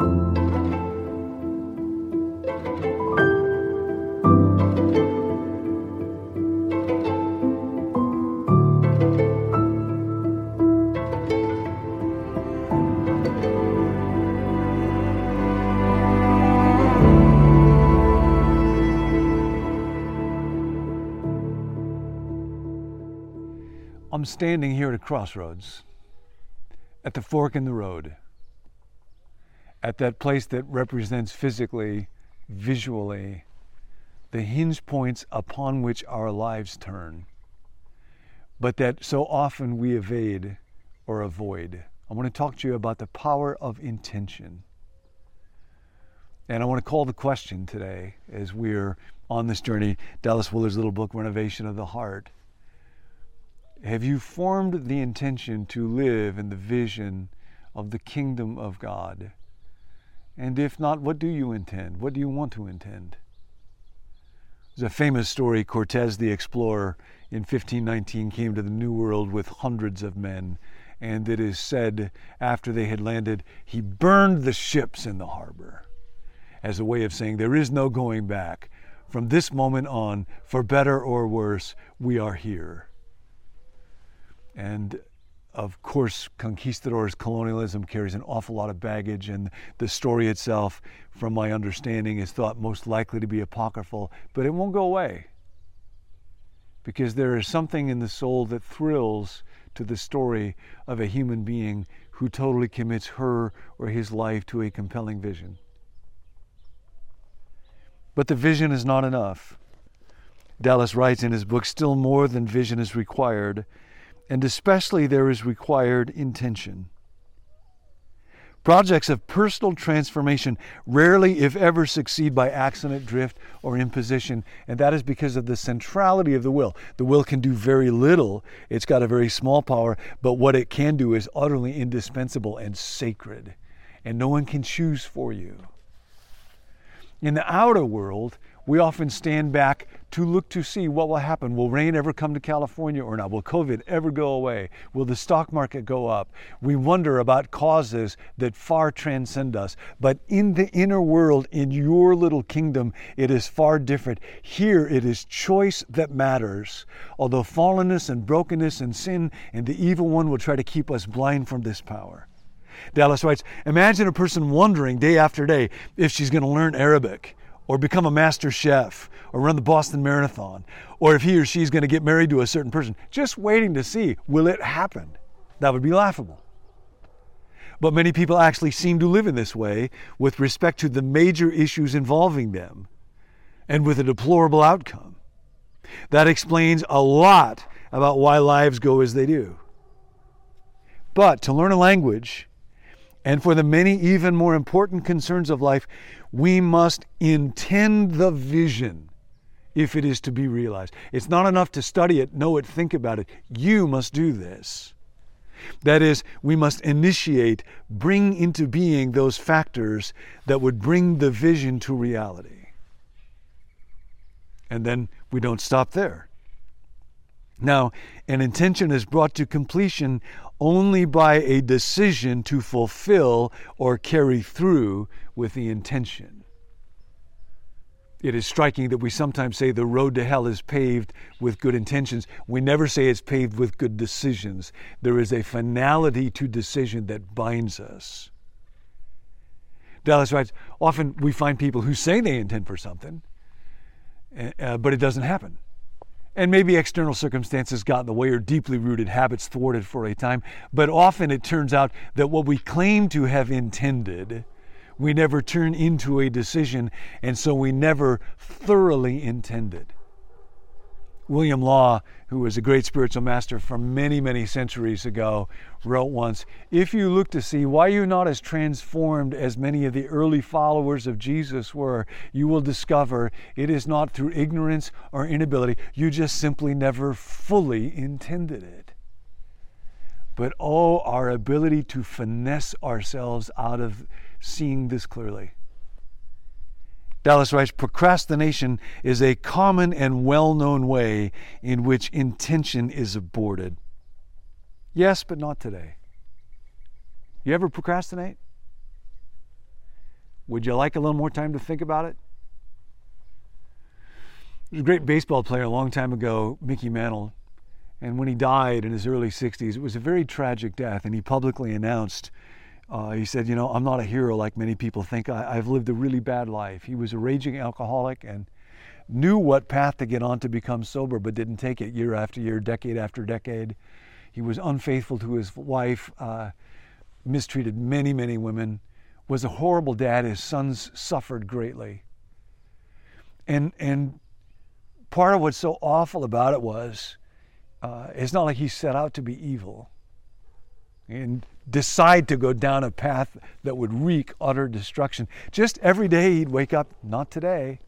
I'm standing here at a crossroads, at the fork in the road, at that place that represents physically, visually, the hinge points upon which our lives turn, but that so often we evade or avoid. I want to talk to you about the power of intention. And I want to call the question today as we're on this journey, Dallas Willard's little book, Renovation of the Heart have you formed the intention to live in the vision of the kingdom of God? And if not, what do you intend? What do you want to intend? There's a famous story Cortez the explorer in 1519 came to the New World with hundreds of men, and it is said after they had landed, he burned the ships in the harbor as a way of saying, There is no going back. From this moment on, for better or worse, we are here. And of course, conquistadors' colonialism carries an awful lot of baggage, and the story itself, from my understanding, is thought most likely to be apocryphal, but it won't go away. Because there is something in the soul that thrills to the story of a human being who totally commits her or his life to a compelling vision. But the vision is not enough. Dallas writes in his book, Still more than vision is required and especially there is required intention. Projects of personal transformation rarely, if ever, succeed by accident, drift, or imposition, and that is because of the centrality of the will. The will can do very little, it's got a very small power, but what it can do is utterly indispensable and sacred, and no one can choose for you. In the outer world, we often stand back to look to see what will happen. Will rain ever come to California or not? Will COVID ever go away? Will the stock market go up? We wonder about causes that far transcend us. But in the inner world, in your little kingdom, it is far different. Here it is choice that matters. Although fallenness and brokenness and sin and the evil one will try to keep us blind from this power. Dallas writes Imagine a person wondering day after day if she's going to learn Arabic or become a master chef or run the Boston Marathon or if he or she's going to get married to a certain person, just waiting to see will it happen. That would be laughable. But many people actually seem to live in this way with respect to the major issues involving them and with a deplorable outcome. That explains a lot about why lives go as they do. But to learn a language, and for the many even more important concerns of life, we must intend the vision if it is to be realized. It's not enough to study it, know it, think about it. You must do this. That is, we must initiate, bring into being those factors that would bring the vision to reality. And then we don't stop there. Now, an intention is brought to completion only by a decision to fulfill or carry through with the intention. It is striking that we sometimes say the road to hell is paved with good intentions. We never say it's paved with good decisions. There is a finality to decision that binds us. Dallas writes often we find people who say they intend for something, uh, but it doesn't happen. And maybe external circumstances got in the way or deeply rooted habits thwarted for a time. But often it turns out that what we claim to have intended, we never turn into a decision, and so we never thoroughly intended. William Law, who was a great spiritual master from many, many centuries ago, wrote once If you look to see why you're not as transformed as many of the early followers of Jesus were, you will discover it is not through ignorance or inability. You just simply never fully intended it. But oh, our ability to finesse ourselves out of seeing this clearly. Dallas writes procrastination is a common and well known way in which intention is aborted. Yes, but not today. You ever procrastinate? Would you like a little more time to think about it? There's a great baseball player a long time ago, Mickey Mantle, and when he died in his early 60s, it was a very tragic death, and he publicly announced, uh, he said, You know, I'm not a hero like many people think. I, I've lived a really bad life. He was a raging alcoholic and knew what path to get on to become sober, but didn't take it year after year, decade after decade. He was unfaithful to his wife, uh, mistreated many, many women, was a horrible dad. His sons suffered greatly. And, and part of what's so awful about it was uh, it's not like he set out to be evil and decide to go down a path that would wreak utter destruction. Just every day he'd wake up, not today.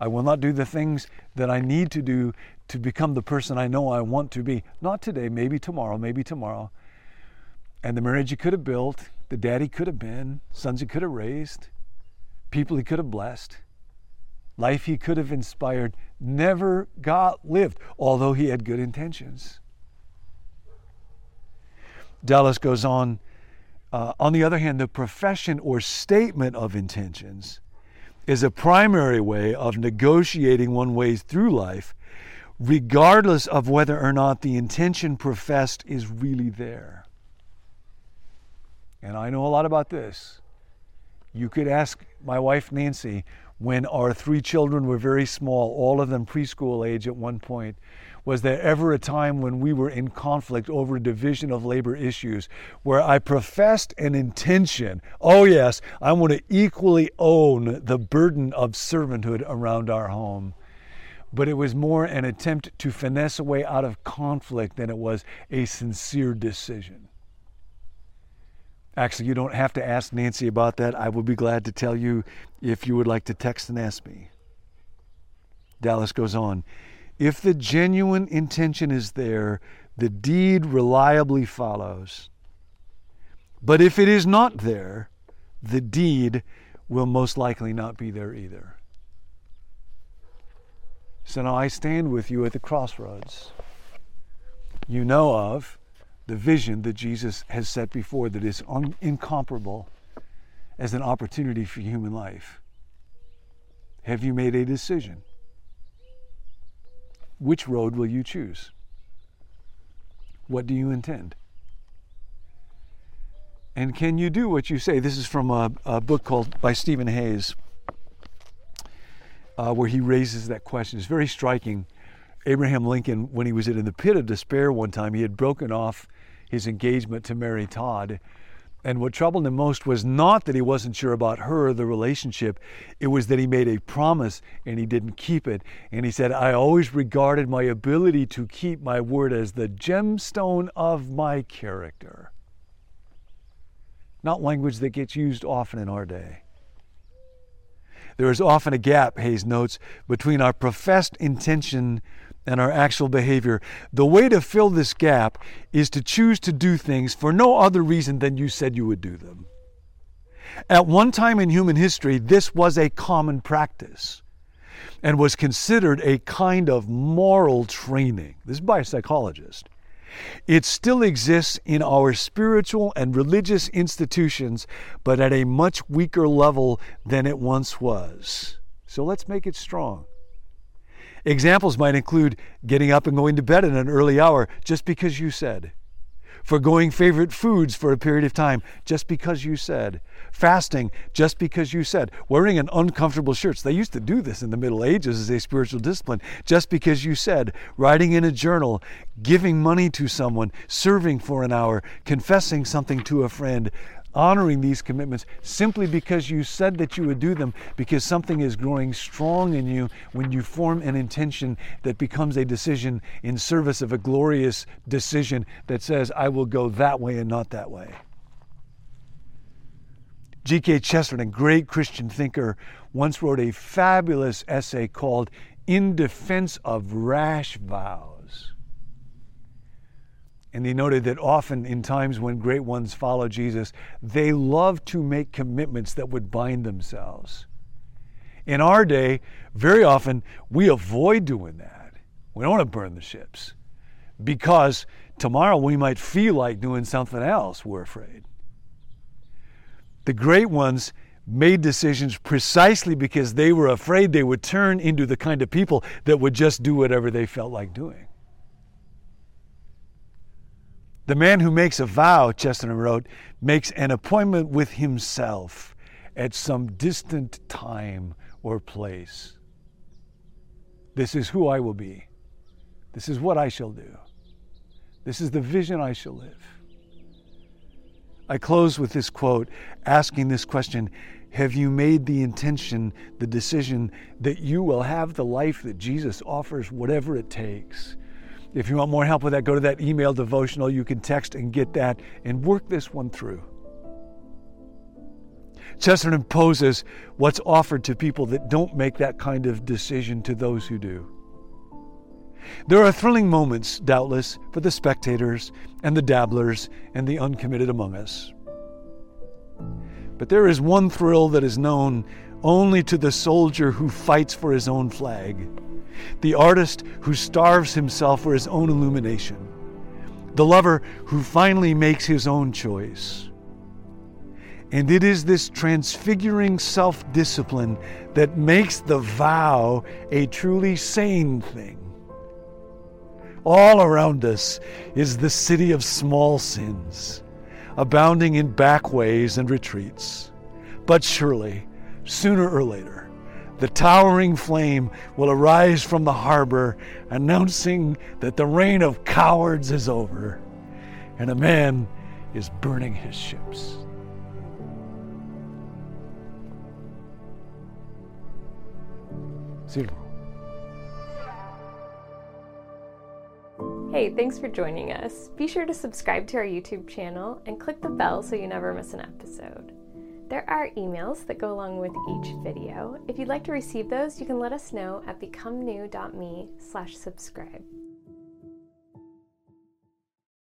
I will not do the things that I need to do to become the person I know I want to be. Not today, maybe tomorrow, maybe tomorrow. And the marriage he could have built, the dad he could have been, sons he could have raised, people he could have blessed, life he could have inspired, never got lived, although he had good intentions. Dallas goes on. Uh, on the other hand, the profession or statement of intentions is a primary way of negotiating one way through life, regardless of whether or not the intention professed is really there. And I know a lot about this. You could ask my wife Nancy when our three children were very small, all of them preschool age at one point, was there ever a time when we were in conflict over division of labor issues where I professed an intention, oh yes, I want to equally own the burden of servanthood around our home? But it was more an attempt to finesse a way out of conflict than it was a sincere decision. Actually, you don't have to ask Nancy about that. I will be glad to tell you if you would like to text and ask me. Dallas goes on If the genuine intention is there, the deed reliably follows. But if it is not there, the deed will most likely not be there either. So now I stand with you at the crossroads. You know of the vision that Jesus has set before that is un- incomparable as an opportunity for human life. Have you made a decision? Which road will you choose? What do you intend? And can you do what you say? This is from a, a book called by Steven Hayes, uh, where he raises that question. It's very striking. Abraham Lincoln, when he was in the pit of despair one time, he had broken off his engagement to Mary Todd. And what troubled him most was not that he wasn't sure about her, the relationship. It was that he made a promise and he didn't keep it. And he said, I always regarded my ability to keep my word as the gemstone of my character. Not language that gets used often in our day. There is often a gap, Hayes notes, between our professed intention and our actual behavior. The way to fill this gap is to choose to do things for no other reason than you said you would do them. At one time in human history, this was a common practice and was considered a kind of moral training. This is by a psychologist. It still exists in our spiritual and religious institutions, but at a much weaker level than it once was. So let's make it strong. Examples might include getting up and going to bed at an early hour just because you said, foregoing favorite foods for a period of time just because you said, fasting just because you said, wearing an uncomfortable shirts. They used to do this in the Middle Ages as a spiritual discipline. Just because you said, writing in a journal, giving money to someone, serving for an hour, confessing something to a friend, honoring these commitments simply because you said that you would do them, because something is growing strong in you when you form an intention that becomes a decision in service of a glorious decision that says, I will go that way and not that way. G.K. Chesterton, a great Christian thinker, once wrote a fabulous essay called In Defense of Rash Vows. And he noted that often in times when great ones follow Jesus, they love to make commitments that would bind themselves. In our day, very often we avoid doing that. We don't want to burn the ships because tomorrow we might feel like doing something else, we're afraid. The great ones made decisions precisely because they were afraid they would turn into the kind of people that would just do whatever they felt like doing. The man who makes a vow, Chesterton wrote, makes an appointment with himself at some distant time or place. This is who I will be. This is what I shall do. This is the vision I shall live. I close with this quote asking this question Have you made the intention, the decision that you will have the life that Jesus offers, whatever it takes? If you want more help with that, go to that email devotional. You can text and get that and work this one through. Chesterton poses what's offered to people that don't make that kind of decision to those who do. There are thrilling moments, doubtless, for the spectators and the dabblers and the uncommitted among us. But there is one thrill that is known only to the soldier who fights for his own flag, the artist who starves himself for his own illumination, the lover who finally makes his own choice. And it is this transfiguring self discipline that makes the vow a truly sane thing. All around us is the city of small sins, abounding in backways and retreats. But surely, sooner or later, the towering flame will arise from the harbor, announcing that the reign of cowards is over, and a man is burning his ships. Zero. Hey, thanks for joining us. Be sure to subscribe to our YouTube channel and click the bell so you never miss an episode. There are emails that go along with each video. If you'd like to receive those, you can let us know at becomenew.me slash subscribe.